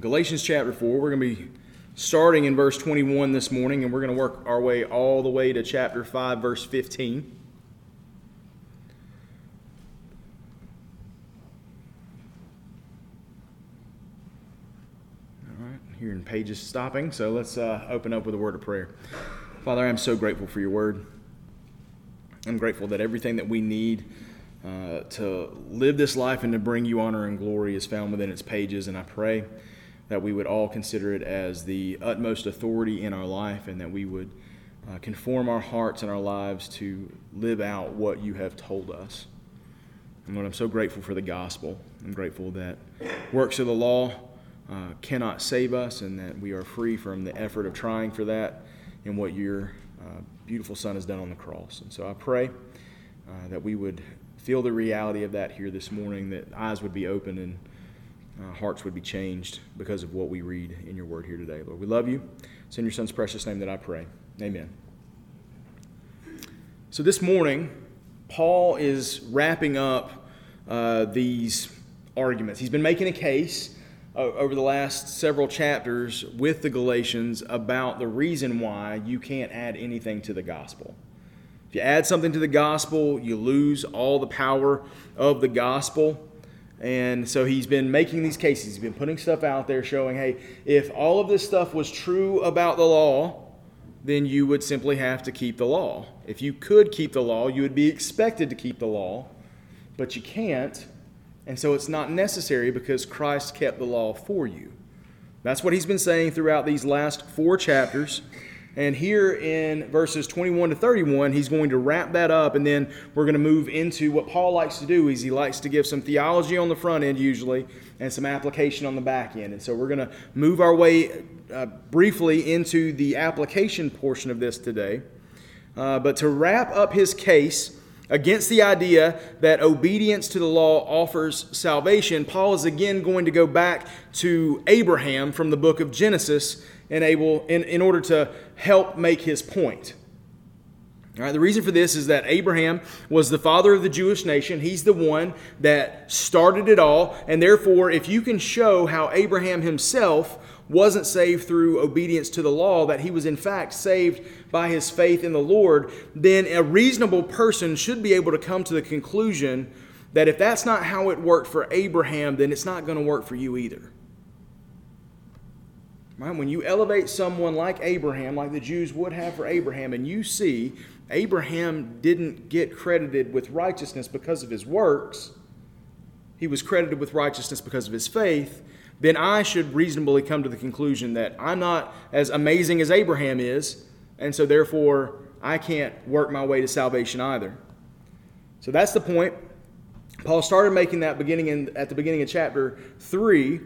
Galatians chapter 4. We're going to be starting in verse 21 this morning, and we're going to work our way all the way to chapter 5, verse 15. All right, hearing pages stopping, so let's uh, open up with a word of prayer. Father, I'm so grateful for your word. I'm grateful that everything that we need uh, to live this life and to bring you honor and glory is found within its pages, and I pray that we would all consider it as the utmost authority in our life and that we would uh, conform our hearts and our lives to live out what you have told us. And Lord, I'm so grateful for the gospel. I'm grateful that works of the law uh, cannot save us and that we are free from the effort of trying for that and what your uh, beautiful Son has done on the cross. And so I pray uh, that we would feel the reality of that here this morning, that eyes would be open and uh, hearts would be changed because of what we read in your word here today. Lord, we love you. It's in your son's precious name that I pray. Amen. So this morning, Paul is wrapping up uh, these arguments. He's been making a case uh, over the last several chapters with the Galatians about the reason why you can't add anything to the gospel. If you add something to the gospel, you lose all the power of the gospel. And so he's been making these cases. He's been putting stuff out there showing, hey, if all of this stuff was true about the law, then you would simply have to keep the law. If you could keep the law, you would be expected to keep the law, but you can't. And so it's not necessary because Christ kept the law for you. That's what he's been saying throughout these last four chapters. And here in verses 21 to 31, he's going to wrap that up, and then we're going to move into what Paul likes to do is he likes to give some theology on the front end usually and some application on the back end. And so we're going to move our way uh, briefly into the application portion of this today. Uh, but to wrap up his case against the idea that obedience to the law offers salvation, Paul is again going to go back to Abraham from the book of Genesis in, able, in, in order to help make his point. All right, the reason for this is that Abraham was the father of the Jewish nation. He's the one that started it all. And therefore, if you can show how Abraham himself wasn't saved through obedience to the law, that he was in fact saved by his faith in the Lord, then a reasonable person should be able to come to the conclusion that if that's not how it worked for Abraham, then it's not going to work for you either. Right? When you elevate someone like Abraham, like the Jews would have for Abraham, and you see Abraham didn't get credited with righteousness because of his works, he was credited with righteousness because of his faith, then I should reasonably come to the conclusion that I'm not as amazing as Abraham is, and so therefore I can't work my way to salvation either. So that's the point. Paul started making that beginning in, at the beginning of chapter 3,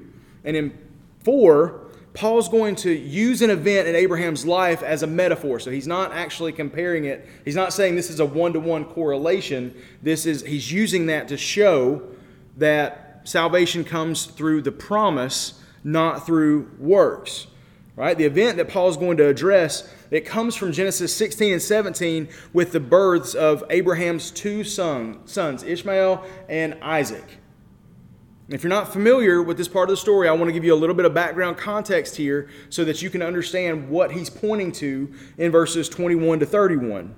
and in 4, Paul's going to use an event in Abraham's life as a metaphor. So he's not actually comparing it. He's not saying this is a one-to-one correlation. This is he's using that to show that salvation comes through the promise, not through works. Right? The event that Paul's going to address, it comes from Genesis 16 and 17 with the births of Abraham's two son, sons, Ishmael and Isaac. If you're not familiar with this part of the story, I want to give you a little bit of background context here so that you can understand what he's pointing to in verses 21 to 31.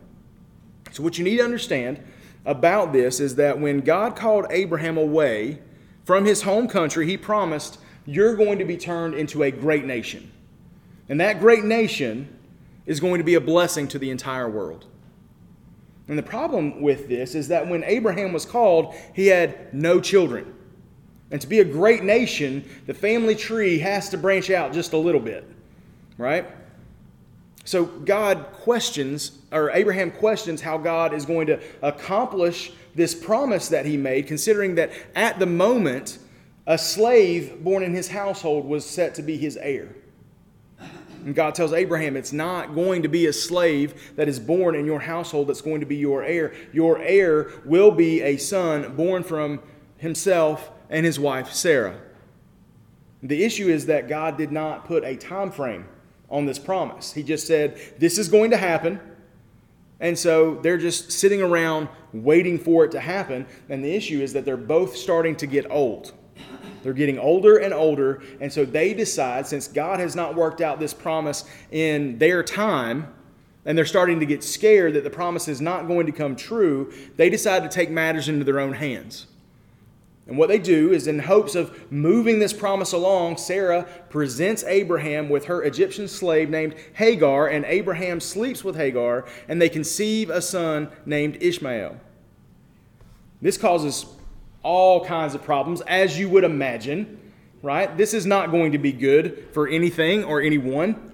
So, what you need to understand about this is that when God called Abraham away from his home country, he promised, You're going to be turned into a great nation. And that great nation is going to be a blessing to the entire world. And the problem with this is that when Abraham was called, he had no children. And to be a great nation, the family tree has to branch out just a little bit, right? So God questions, or Abraham questions how God is going to accomplish this promise that he made, considering that at the moment, a slave born in his household was set to be his heir. And God tells Abraham, it's not going to be a slave that is born in your household that's going to be your heir. Your heir will be a son born from himself and his wife Sarah. The issue is that God did not put a time frame on this promise. He just said, This is going to happen. And so they're just sitting around waiting for it to happen. And the issue is that they're both starting to get old. They're getting older and older, and so they decide, since God has not worked out this promise in their time, and they're starting to get scared that the promise is not going to come true, they decide to take matters into their own hands. And what they do is, in hopes of moving this promise along, Sarah presents Abraham with her Egyptian slave named Hagar, and Abraham sleeps with Hagar, and they conceive a son named Ishmael. This causes all kinds of problems, as you would imagine, right? This is not going to be good for anything or anyone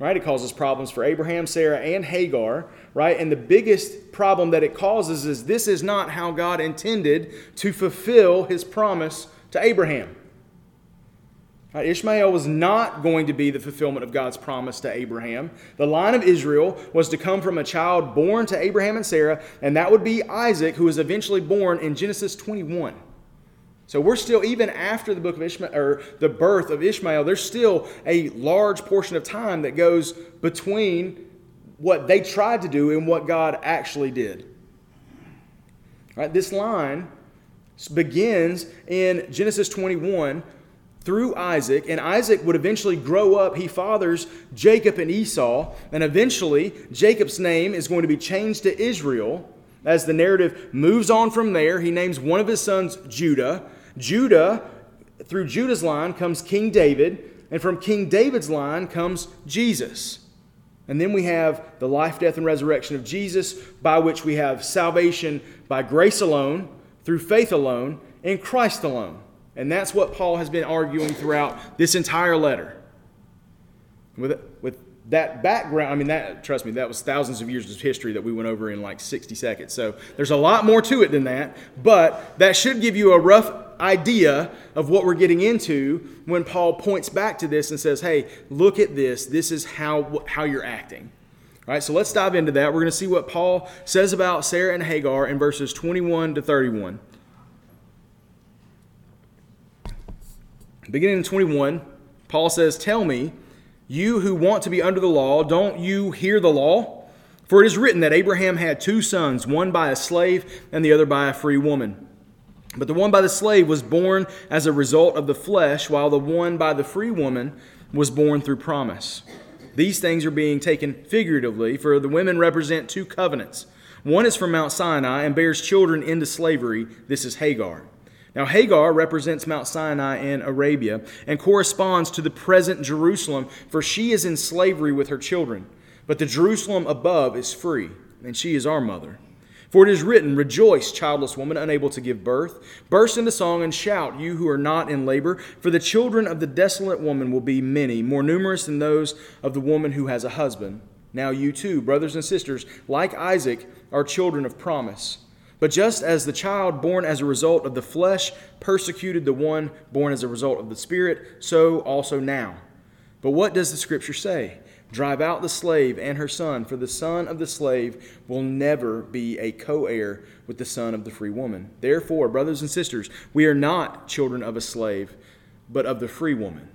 right? It causes problems for Abraham, Sarah, and Hagar, right? And the biggest problem that it causes is this is not how God intended to fulfill his promise to Abraham. Right? Ishmael was not going to be the fulfillment of God's promise to Abraham. The line of Israel was to come from a child born to Abraham and Sarah, and that would be Isaac, who was eventually born in Genesis 21. So we're still, even after the book of Ishmael, or the birth of Ishmael, there's still a large portion of time that goes between what they tried to do and what God actually did. Right? This line begins in Genesis 21 through Isaac, and Isaac would eventually grow up. He fathers Jacob and Esau, and eventually Jacob's name is going to be changed to Israel. As the narrative moves on from there, he names one of his sons Judah. Judah, through Judah's line comes King David, and from King David's line comes Jesus. And then we have the life, death, and resurrection of Jesus, by which we have salvation by grace alone, through faith alone, in Christ alone. And that's what Paul has been arguing throughout this entire letter. With, with that background, I mean, that, trust me, that was thousands of years of history that we went over in like 60 seconds. So there's a lot more to it than that, but that should give you a rough idea of what we're getting into when Paul points back to this and says, hey, look at this. This is how, how you're acting. All right, so let's dive into that. We're going to see what Paul says about Sarah and Hagar in verses 21 to 31. Beginning in 21, Paul says, Tell me, you who want to be under the law, don't you hear the law? For it is written that Abraham had two sons, one by a slave and the other by a free woman. But the one by the slave was born as a result of the flesh, while the one by the free woman was born through promise. These things are being taken figuratively, for the women represent two covenants. One is from Mount Sinai and bears children into slavery. This is Hagar. Now, Hagar represents Mount Sinai in Arabia and corresponds to the present Jerusalem, for she is in slavery with her children. But the Jerusalem above is free, and she is our mother. For it is written, Rejoice, childless woman, unable to give birth. Burst into song and shout, you who are not in labor, for the children of the desolate woman will be many, more numerous than those of the woman who has a husband. Now you too, brothers and sisters, like Isaac, are children of promise. But just as the child born as a result of the flesh persecuted the one born as a result of the Spirit, so also now. But what does the Scripture say? Drive out the slave and her son, for the son of the slave will never be a co heir with the son of the free woman. Therefore, brothers and sisters, we are not children of a slave, but of the free woman.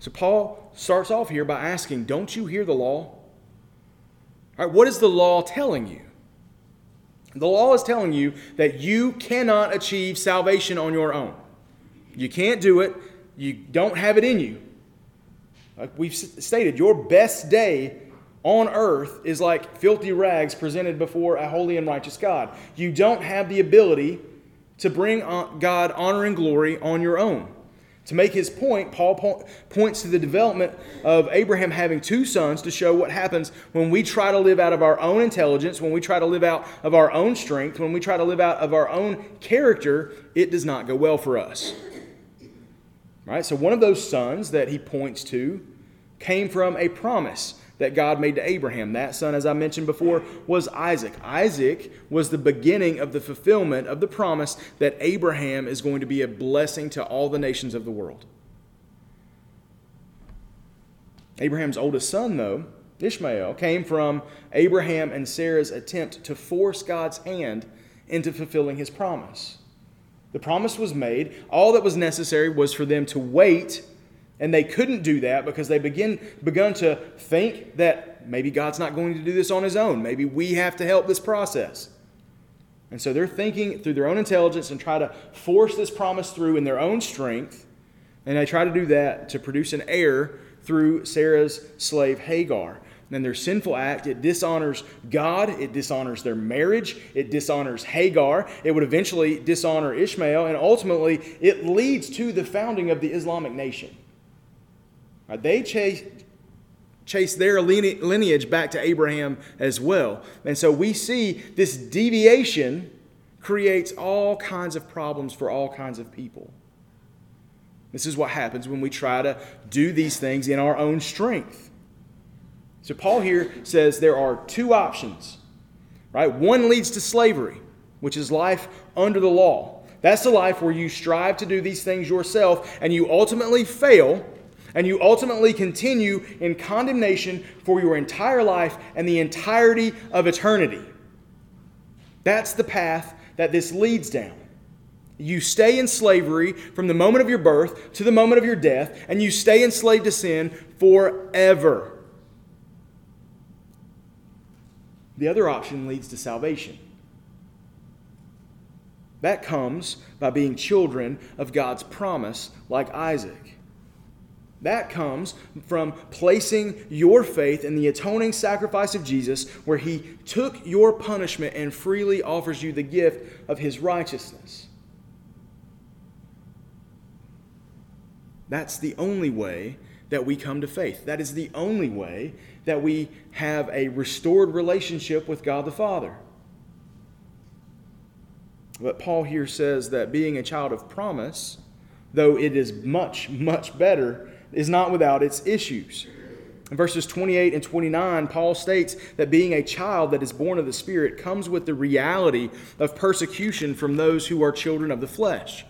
So, Paul starts off here by asking, Don't you hear the law? All right, what is the law telling you? The law is telling you that you cannot achieve salvation on your own. You can't do it, you don't have it in you. Like we've stated, your best day on earth is like filthy rags presented before a holy and righteous God. You don't have the ability to bring God honor and glory on your own. To make his point, Paul points to the development of Abraham having two sons to show what happens when we try to live out of our own intelligence, when we try to live out of our own strength, when we try to live out of our own character, it does not go well for us. Right? So, one of those sons that he points to came from a promise that God made to Abraham. That son, as I mentioned before, was Isaac. Isaac was the beginning of the fulfillment of the promise that Abraham is going to be a blessing to all the nations of the world. Abraham's oldest son, though, Ishmael, came from Abraham and Sarah's attempt to force God's hand into fulfilling his promise. The promise was made. All that was necessary was for them to wait, and they couldn't do that because they begin, begun to think that maybe God's not going to do this on his own. Maybe we have to help this process. And so they're thinking through their own intelligence and try to force this promise through in their own strength. And they try to do that to produce an heir through Sarah's slave Hagar. And their sinful act, it dishonors God, it dishonors their marriage, it dishonors Hagar, it would eventually dishonor Ishmael, and ultimately it leads to the founding of the Islamic nation. Right, they chase, chase their lineage back to Abraham as well. And so we see this deviation creates all kinds of problems for all kinds of people. This is what happens when we try to do these things in our own strength. So Paul here says there are two options. Right? One leads to slavery, which is life under the law. That's the life where you strive to do these things yourself and you ultimately fail and you ultimately continue in condemnation for your entire life and the entirety of eternity. That's the path that this leads down. You stay in slavery from the moment of your birth to the moment of your death, and you stay enslaved to sin forever. The other option leads to salvation. That comes by being children of God's promise, like Isaac. That comes from placing your faith in the atoning sacrifice of Jesus, where he took your punishment and freely offers you the gift of his righteousness. That's the only way that we come to faith. That is the only way that we have a restored relationship with God the Father. But Paul here says that being a child of promise, though it is much, much better, is not without its issues. In verses 28 and 29, Paul states that being a child that is born of the Spirit comes with the reality of persecution from those who are children of the flesh.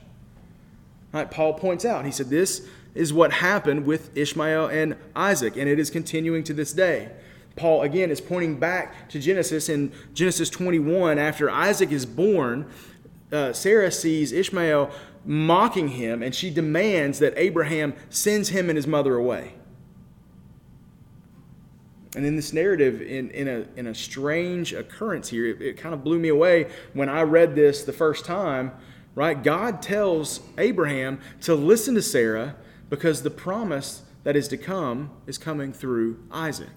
Right, Paul points out, he said, This is what happened with Ishmael and Isaac, and it is continuing to this day. Paul, again, is pointing back to Genesis in Genesis 21. After Isaac is born, uh, Sarah sees Ishmael mocking him, and she demands that Abraham sends him and his mother away. And in this narrative, in, in, a, in a strange occurrence here, it, it kind of blew me away when I read this the first time, right? God tells Abraham to listen to Sarah because the promise that is to come is coming through Isaac.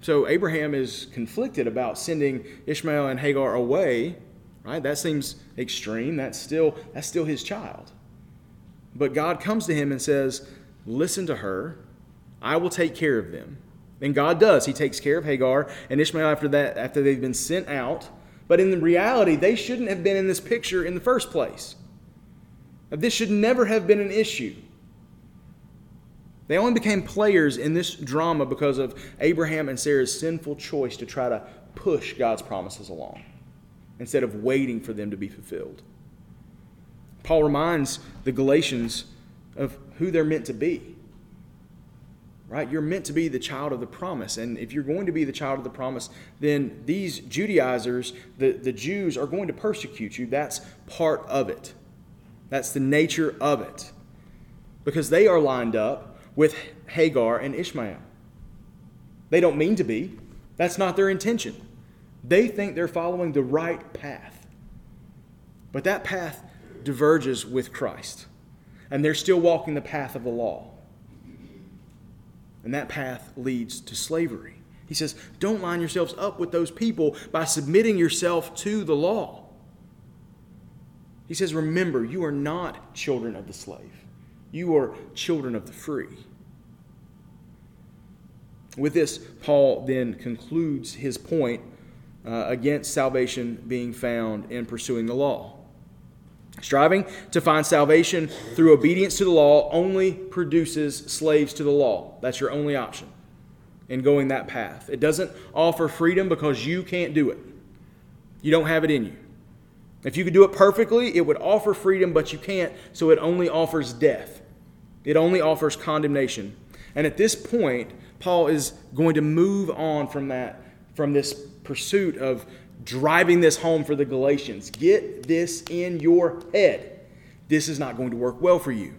So Abraham is conflicted about sending Ishmael and Hagar away right? That seems extreme. That's still, that's still his child. But God comes to him and says, Listen to her. I will take care of them. And God does. He takes care of Hagar and Ishmael after that, after they've been sent out. But in reality, they shouldn't have been in this picture in the first place. This should never have been an issue. They only became players in this drama because of Abraham and Sarah's sinful choice to try to push God's promises along instead of waiting for them to be fulfilled. Paul reminds the Galatians of who they're meant to be. Right? You're meant to be the child of the promise. And if you're going to be the child of the promise, then these Judaizers, the, the Jews, are going to persecute you. That's part of it. That's the nature of it. Because they are lined up with Hagar and Ishmael. They don't mean to be, that's not their intention. They think they're following the right path. But that path diverges with Christ. And they're still walking the path of the law. And that path leads to slavery. He says, Don't line yourselves up with those people by submitting yourself to the law. He says, Remember, you are not children of the slave, you are children of the free. With this, Paul then concludes his point uh, against salvation being found in pursuing the law. Striving to find salvation through obedience to the law only produces slaves to the law. That's your only option in going that path. It doesn't offer freedom because you can't do it, you don't have it in you. If you could do it perfectly, it would offer freedom, but you can't, so it only offers death. It only offers condemnation. And at this point, Paul is going to move on from that, from this pursuit of driving this home for the Galatians. Get this in your head. This is not going to work well for you.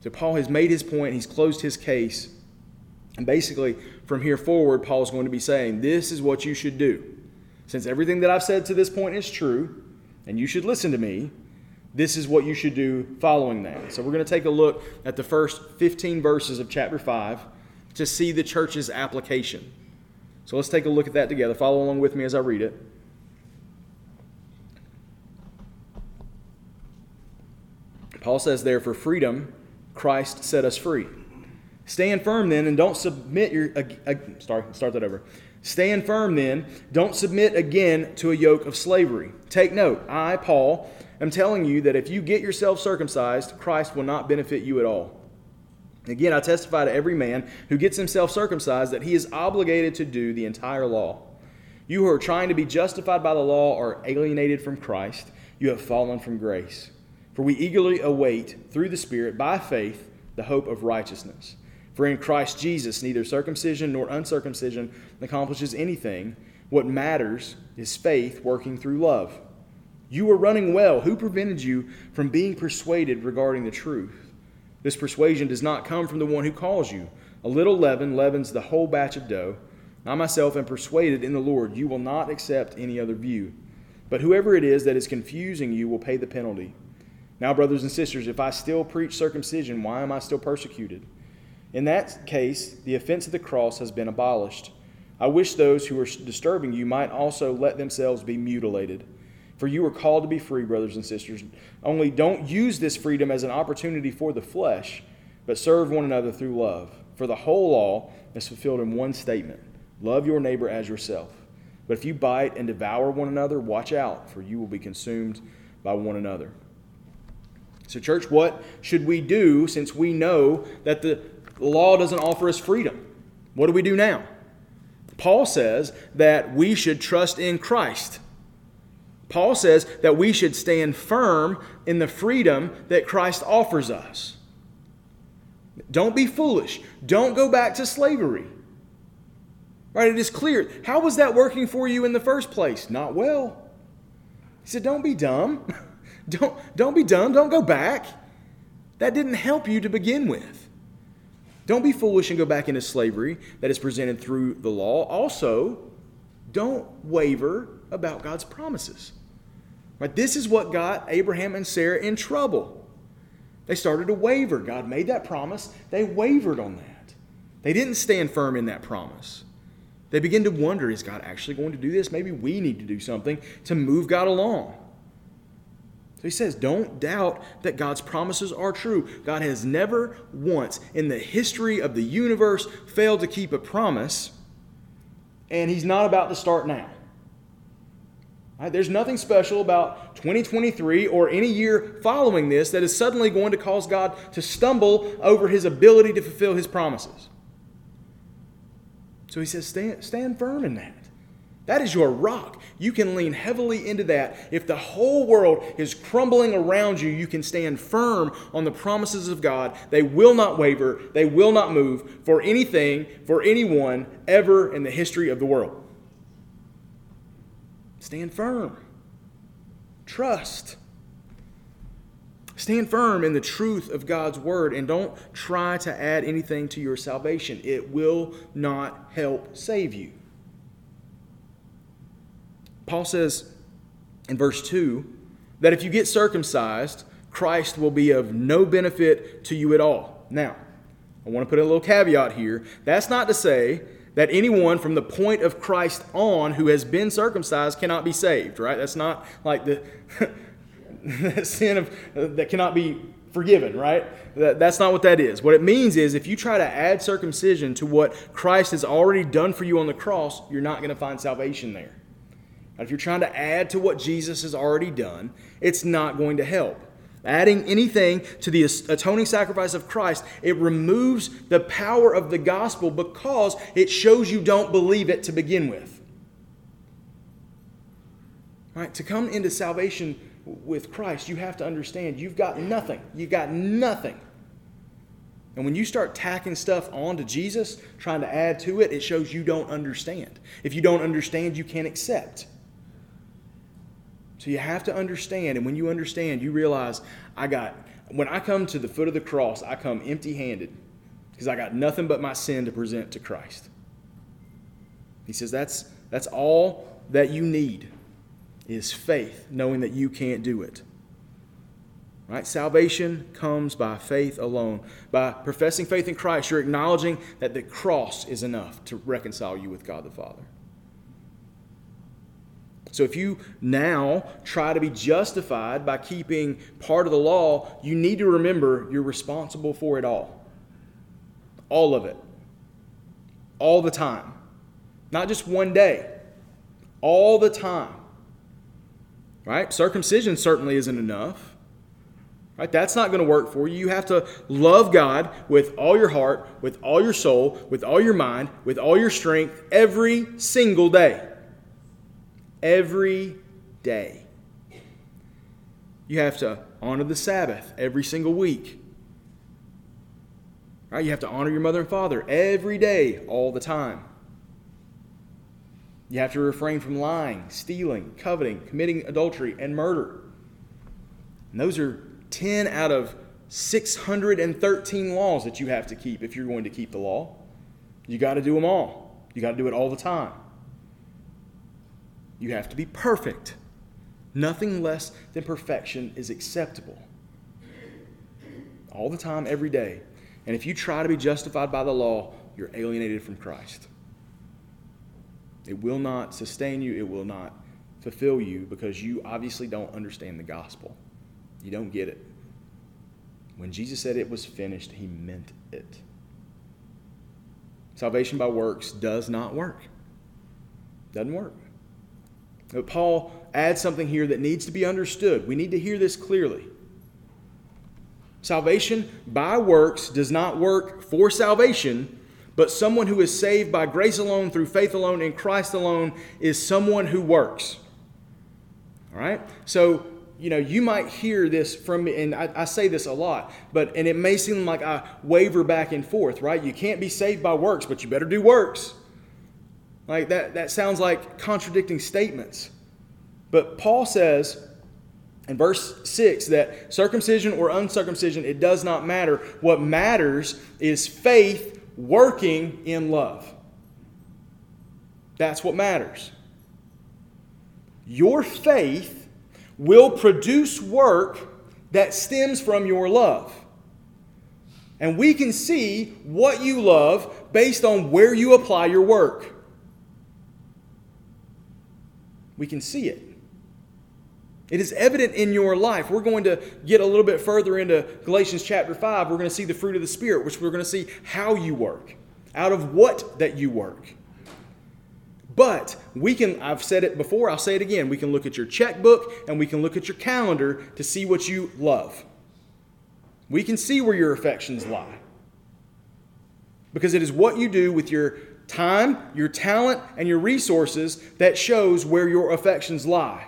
So, Paul has made his point, he's closed his case. And basically, from here forward, Paul's going to be saying, This is what you should do. Since everything that I've said to this point is true, and you should listen to me, this is what you should do following that. So we're going to take a look at the first 15 verses of chapter 5 to see the church's application. So let's take a look at that together. Follow along with me as I read it. Paul says there, for freedom, Christ set us free. Stand firm then and don't submit your. Uh, uh, start that over. Stand firm then, don't submit again to a yoke of slavery. Take note, I, Paul, am telling you that if you get yourself circumcised, Christ will not benefit you at all. Again, I testify to every man who gets himself circumcised that he is obligated to do the entire law. You who are trying to be justified by the law are alienated from Christ. You have fallen from grace. For we eagerly await, through the Spirit, by faith, the hope of righteousness. For in Christ Jesus, neither circumcision nor uncircumcision accomplishes anything. What matters is faith working through love. You were running well. Who prevented you from being persuaded regarding the truth? This persuasion does not come from the one who calls you. A little leaven leavens the whole batch of dough. I myself am persuaded in the Lord you will not accept any other view. But whoever it is that is confusing you will pay the penalty. Now, brothers and sisters, if I still preach circumcision, why am I still persecuted? In that case, the offense of the cross has been abolished. I wish those who are disturbing you might also let themselves be mutilated. For you are called to be free, brothers and sisters. Only don't use this freedom as an opportunity for the flesh, but serve one another through love. For the whole law is fulfilled in one statement love your neighbor as yourself. But if you bite and devour one another, watch out, for you will be consumed by one another. So, church, what should we do since we know that the law doesn't offer us freedom? What do we do now? Paul says that we should trust in Christ. Paul says that we should stand firm in the freedom that Christ offers us. Don't be foolish. Don't go back to slavery. Right? It is clear. How was that working for you in the first place? Not well. He said, Don't be dumb. Don't, don't be dumb. Don't go back. That didn't help you to begin with. Don't be foolish and go back into slavery that is presented through the law. Also, don't waver about God's promises. Right? This is what got Abraham and Sarah in trouble. They started to waver. God made that promise, they wavered on that. They didn't stand firm in that promise. They began to wonder is God actually going to do this? Maybe we need to do something to move God along. He says, don't doubt that God's promises are true. God has never once in the history of the universe failed to keep a promise, and he's not about to start now. Right? There's nothing special about 2023 or any year following this that is suddenly going to cause God to stumble over his ability to fulfill his promises. So he says, stand, stand firm in that. That is your rock. You can lean heavily into that. If the whole world is crumbling around you, you can stand firm on the promises of God. They will not waver, they will not move for anything, for anyone, ever in the history of the world. Stand firm. Trust. Stand firm in the truth of God's word and don't try to add anything to your salvation. It will not help save you. Paul says in verse 2 that if you get circumcised, Christ will be of no benefit to you at all. Now, I want to put a little caveat here. That's not to say that anyone from the point of Christ on who has been circumcised cannot be saved, right? That's not like the sin of that cannot be forgiven, right? That, that's not what that is. What it means is if you try to add circumcision to what Christ has already done for you on the cross, you're not going to find salvation there. If you're trying to add to what Jesus has already done, it's not going to help. Adding anything to the atoning sacrifice of Christ, it removes the power of the gospel because it shows you don't believe it to begin with. Right? To come into salvation with Christ, you have to understand you've got nothing. You've got nothing. And when you start tacking stuff onto Jesus, trying to add to it, it shows you don't understand. If you don't understand, you can't accept. So you have to understand, and when you understand, you realize I got, when I come to the foot of the cross, I come empty handed because I got nothing but my sin to present to Christ. He says that's, that's all that you need is faith, knowing that you can't do it. Right? Salvation comes by faith alone. By professing faith in Christ, you're acknowledging that the cross is enough to reconcile you with God the Father. So if you now try to be justified by keeping part of the law, you need to remember you're responsible for it all. All of it. All the time. Not just one day. All the time. Right? Circumcision certainly isn't enough. Right? That's not going to work for you. You have to love God with all your heart, with all your soul, with all your mind, with all your strength every single day. Every day. You have to honor the Sabbath every single week. Right? You have to honor your mother and father every day, all the time. You have to refrain from lying, stealing, coveting, committing adultery, and murder. And those are 10 out of 613 laws that you have to keep if you're going to keep the law. You got to do them all. You got to do it all the time. You have to be perfect. Nothing less than perfection is acceptable. All the time, every day. And if you try to be justified by the law, you're alienated from Christ. It will not sustain you, it will not fulfill you because you obviously don't understand the gospel. You don't get it. When Jesus said it was finished, he meant it. Salvation by works does not work. Doesn't work. But Paul adds something here that needs to be understood. We need to hear this clearly. Salvation by works does not work for salvation, but someone who is saved by grace alone, through faith alone, in Christ alone, is someone who works. All right? So, you know, you might hear this from me, and I, I, say this a lot, but and it may seem like I waver back and forth, right? You can't be saved by works, but you better do works. Like that, that sounds like contradicting statements. But Paul says in verse 6 that circumcision or uncircumcision, it does not matter. What matters is faith working in love. That's what matters. Your faith will produce work that stems from your love. And we can see what you love based on where you apply your work. We can see it. It is evident in your life. We're going to get a little bit further into Galatians chapter 5. We're going to see the fruit of the Spirit, which we're going to see how you work, out of what that you work. But we can, I've said it before, I'll say it again. We can look at your checkbook and we can look at your calendar to see what you love. We can see where your affections lie. Because it is what you do with your time, your talent, and your resources that shows where your affections lie.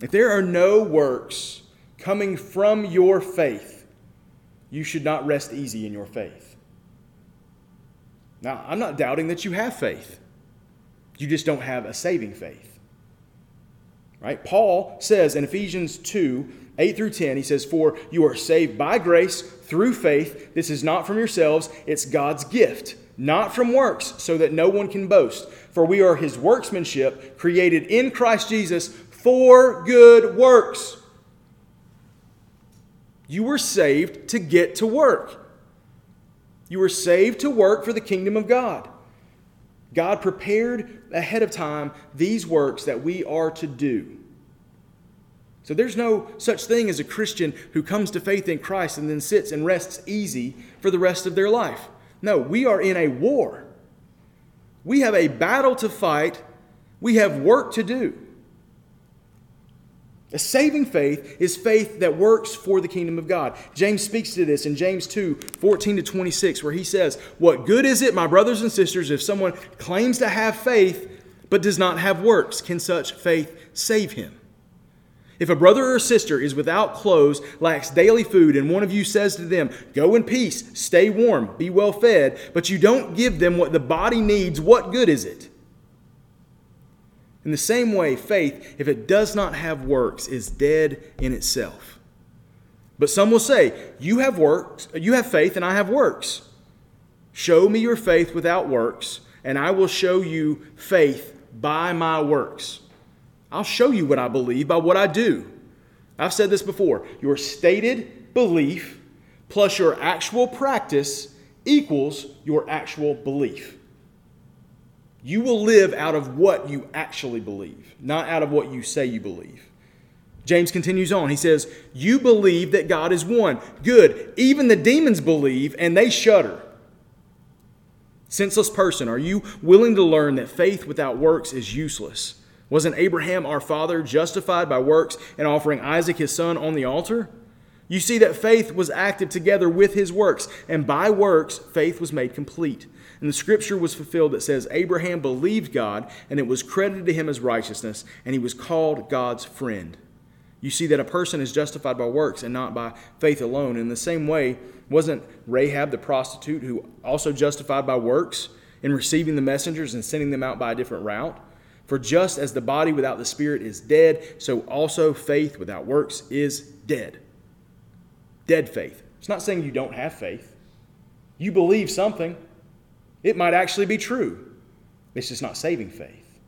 If there are no works coming from your faith, you should not rest easy in your faith. Now, I'm not doubting that you have faith. You just don't have a saving faith. Right? Paul says in Ephesians 2 8 through 10, he says, For you are saved by grace through faith. This is not from yourselves, it's God's gift, not from works, so that no one can boast. For we are his workmanship, created in Christ Jesus for good works. You were saved to get to work. You were saved to work for the kingdom of God. God prepared ahead of time these works that we are to do. So there's no such thing as a Christian who comes to faith in Christ and then sits and rests easy for the rest of their life. No, we are in a war. We have a battle to fight. We have work to do. A saving faith is faith that works for the kingdom of God. James speaks to this in James 2 14 to 26, where he says, What good is it, my brothers and sisters, if someone claims to have faith but does not have works? Can such faith save him? If a brother or sister is without clothes, lacks daily food, and one of you says to them, Go in peace, stay warm, be well fed, but you don't give them what the body needs, what good is it? In the same way, faith, if it does not have works, is dead in itself. But some will say, You have works, you have faith, and I have works. Show me your faith without works, and I will show you faith by my works. I'll show you what I believe by what I do. I've said this before. Your stated belief plus your actual practice equals your actual belief. You will live out of what you actually believe, not out of what you say you believe. James continues on. He says, You believe that God is one. Good. Even the demons believe and they shudder. Senseless person, are you willing to learn that faith without works is useless? Wasn't Abraham our father justified by works and offering Isaac his son on the altar? You see that faith was acted together with his works, and by works, faith was made complete. And the scripture was fulfilled that says, Abraham believed God, and it was credited to him as righteousness, and he was called God's friend. You see that a person is justified by works and not by faith alone. In the same way, wasn't Rahab the prostitute who also justified by works in receiving the messengers and sending them out by a different route? For just as the body without the spirit is dead, so also faith without works is dead. Dead faith. It's not saying you don't have faith. You believe something, it might actually be true. It's just not saving faith.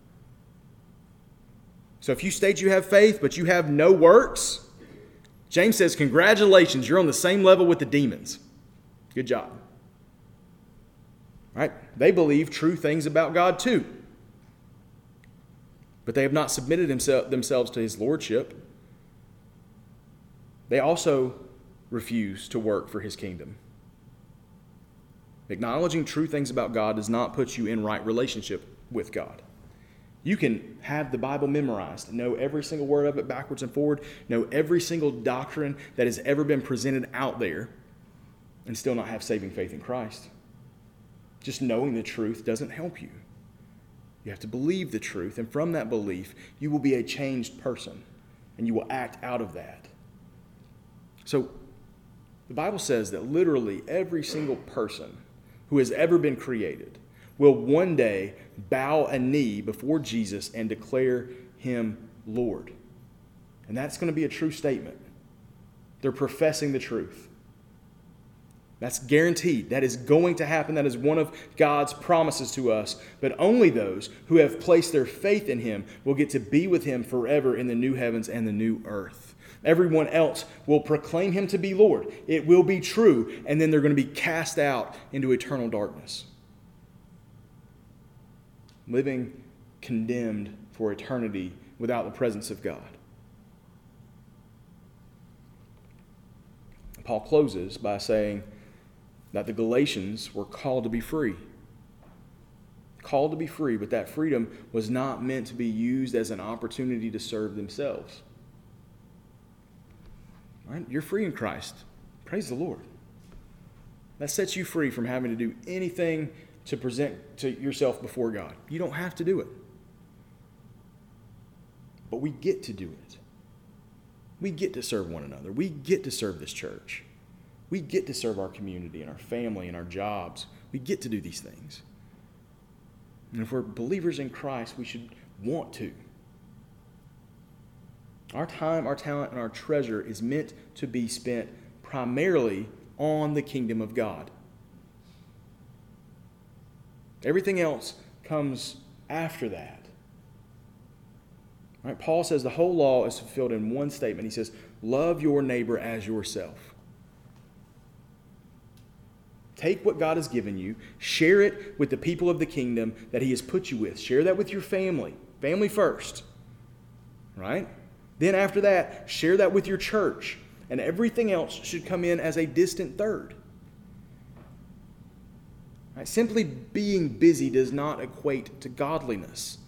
So if you state you have faith, but you have no works, James says, Congratulations, you're on the same level with the demons. Good job. Right? They believe true things about God too. But they have not submitted themselves to his lordship. They also refuse to work for his kingdom. Acknowledging true things about God does not put you in right relationship with God. You can have the Bible memorized, know every single word of it backwards and forward, know every single doctrine that has ever been presented out there, and still not have saving faith in Christ. Just knowing the truth doesn't help you. You have to believe the truth, and from that belief, you will be a changed person, and you will act out of that. So, the Bible says that literally every single person who has ever been created will one day bow a knee before Jesus and declare him Lord. And that's going to be a true statement. They're professing the truth. That's guaranteed. That is going to happen. That is one of God's promises to us. But only those who have placed their faith in Him will get to be with Him forever in the new heavens and the new earth. Everyone else will proclaim Him to be Lord. It will be true. And then they're going to be cast out into eternal darkness living condemned for eternity without the presence of God. Paul closes by saying that the Galatians were called to be free. Called to be free, but that freedom was not meant to be used as an opportunity to serve themselves. Right? You're free in Christ. Praise the Lord. That sets you free from having to do anything to present to yourself before God. You don't have to do it. But we get to do it. We get to serve one another. We get to serve this church. We get to serve our community and our family and our jobs. We get to do these things. And if we're believers in Christ, we should want to. Our time, our talent, and our treasure is meant to be spent primarily on the kingdom of God. Everything else comes after that. Right? Paul says the whole law is fulfilled in one statement. He says, Love your neighbor as yourself. Take what God has given you, share it with the people of the kingdom that He has put you with. Share that with your family. Family first. Right? Then, after that, share that with your church. And everything else should come in as a distant third. Right? Simply being busy does not equate to godliness.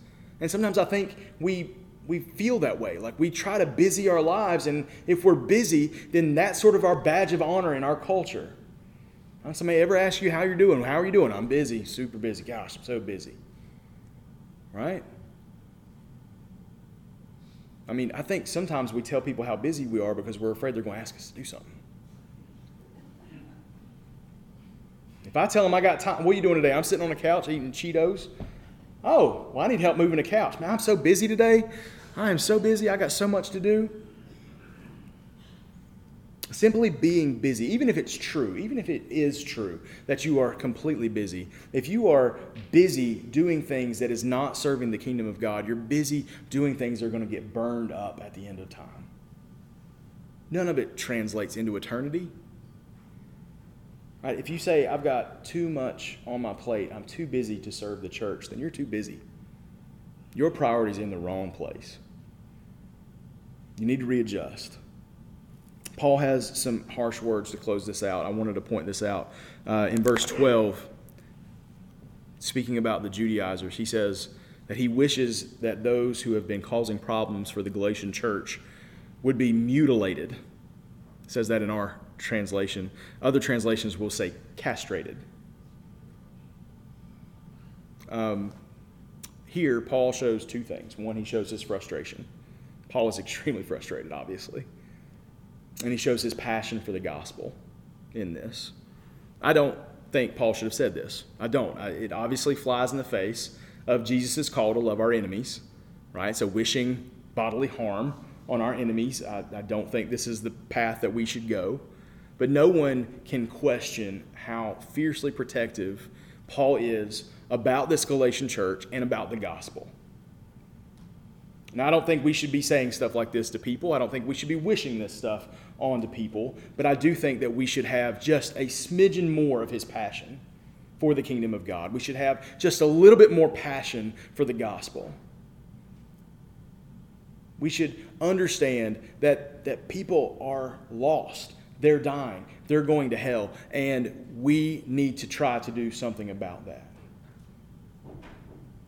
And sometimes I think we we feel that way. Like we try to busy our lives, and if we're busy, then that's sort of our badge of honor in our culture. Somebody ever ask you how you're doing? How are you doing? I'm busy, super busy. Gosh, I'm so busy. Right? I mean, I think sometimes we tell people how busy we are because we're afraid they're going to ask us to do something. If I tell them I got time, what are you doing today? I'm sitting on the couch eating Cheetos. Oh, well, I need help moving the couch. Man, I'm so busy today. I am so busy. I got so much to do. Simply being busy, even if it's true, even if it is true that you are completely busy, if you are busy doing things that is not serving the kingdom of God, you're busy doing things that are going to get burned up at the end of time. None of it translates into eternity. Right? If you say, I've got too much on my plate, I'm too busy to serve the church, then you're too busy. Your priority's in the wrong place. You need to readjust. Paul has some harsh words to close this out. I wanted to point this out. Uh, in verse 12, speaking about the Judaizers, he says that he wishes that those who have been causing problems for the Galatian church would be mutilated. It says that in our translation. Other translations will say castrated. Um, here, Paul shows two things. One, he shows his frustration. Paul is extremely frustrated, obviously. And he shows his passion for the gospel in this. I don't think Paul should have said this. I don't. I, it obviously flies in the face of Jesus' call to love our enemies, right? So, wishing bodily harm on our enemies, I, I don't think this is the path that we should go. But no one can question how fiercely protective Paul is about this Galatian church and about the gospel. Now, I don't think we should be saying stuff like this to people. I don't think we should be wishing this stuff onto people. But I do think that we should have just a smidgen more of his passion for the kingdom of God. We should have just a little bit more passion for the gospel. We should understand that, that people are lost. They're dying. They're going to hell. And we need to try to do something about that.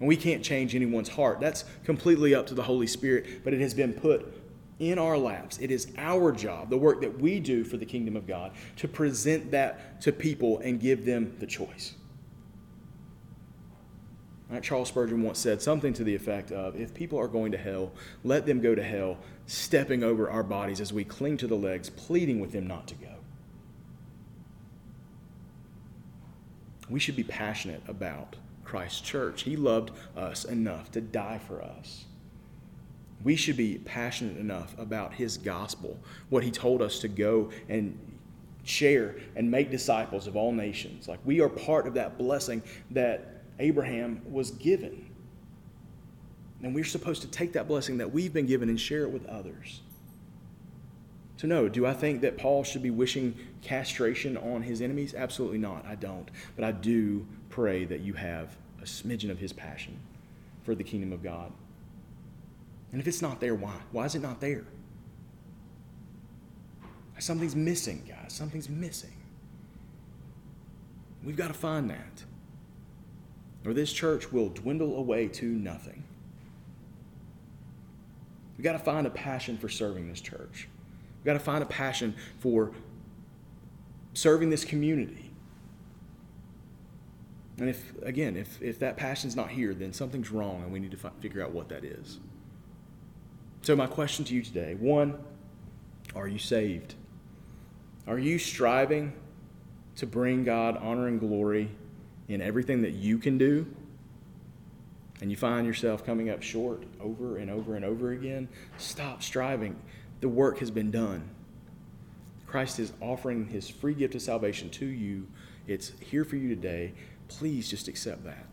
And we can't change anyone's heart. That's completely up to the Holy Spirit, but it has been put in our laps. It is our job, the work that we do for the kingdom of God, to present that to people and give them the choice. Right, Charles Spurgeon once said something to the effect of if people are going to hell, let them go to hell, stepping over our bodies as we cling to the legs, pleading with them not to go. We should be passionate about Christ's church. He loved us enough to die for us. We should be passionate enough about his gospel, what he told us to go and share and make disciples of all nations. Like we are part of that blessing that Abraham was given. And we're supposed to take that blessing that we've been given and share it with others. So, no, do I think that Paul should be wishing castration on his enemies? Absolutely not. I don't. But I do pray that you have a smidgen of his passion for the kingdom of God. And if it's not there, why? Why is it not there? Something's missing, guys. Something's missing. We've got to find that. Or this church will dwindle away to nothing. We've got to find a passion for serving this church. We've got to find a passion for serving this community. And if, again, if, if that passion's not here, then something's wrong and we need to fi- figure out what that is. So, my question to you today one, are you saved? Are you striving to bring God honor and glory in everything that you can do? And you find yourself coming up short over and over and over again? Stop striving the work has been done. Christ is offering his free gift of salvation to you. It's here for you today. Please just accept that.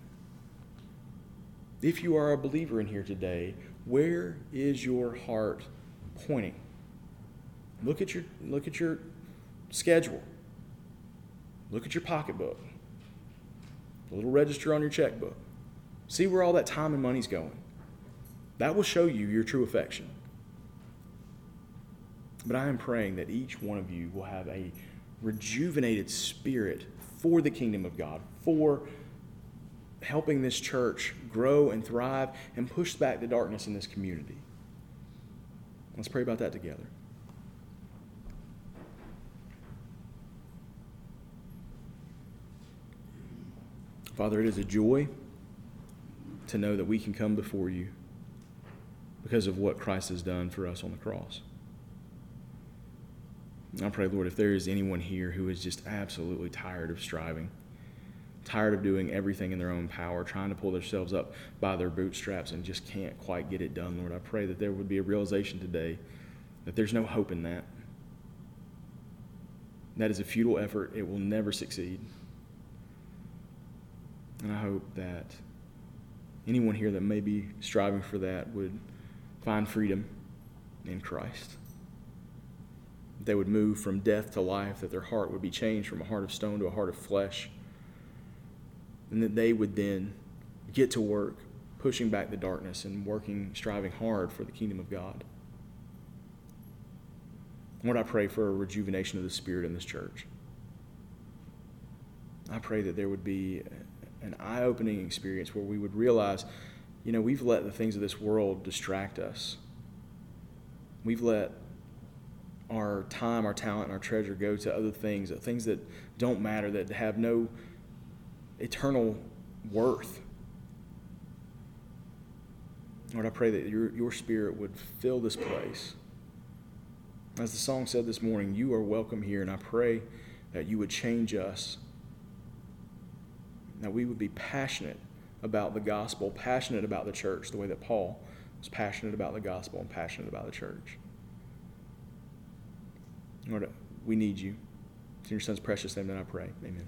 If you are a believer in here today, where is your heart pointing? Look at your look at your schedule. Look at your pocketbook. The little register on your checkbook. See where all that time and money's going. That will show you your true affection. But I am praying that each one of you will have a rejuvenated spirit for the kingdom of God, for helping this church grow and thrive and push back the darkness in this community. Let's pray about that together. Father, it is a joy to know that we can come before you because of what Christ has done for us on the cross. I pray, Lord, if there is anyone here who is just absolutely tired of striving, tired of doing everything in their own power, trying to pull themselves up by their bootstraps and just can't quite get it done, Lord, I pray that there would be a realization today that there's no hope in that. That is a futile effort. It will never succeed. And I hope that anyone here that may be striving for that would find freedom in Christ. They would move from death to life, that their heart would be changed from a heart of stone to a heart of flesh. And that they would then get to work pushing back the darkness and working, striving hard for the kingdom of God. Lord, I pray for a rejuvenation of the Spirit in this church. I pray that there would be an eye opening experience where we would realize, you know, we've let the things of this world distract us. We've let our time, our talent, and our treasure go to other things, uh, things that don't matter, that have no eternal worth. Lord, I pray that your, your spirit would fill this place. As the song said this morning, you are welcome here, and I pray that you would change us. That we would be passionate about the gospel, passionate about the church, the way that Paul was passionate about the gospel and passionate about the church. Lord, we need you. It's in your son's precious name that I pray. Amen.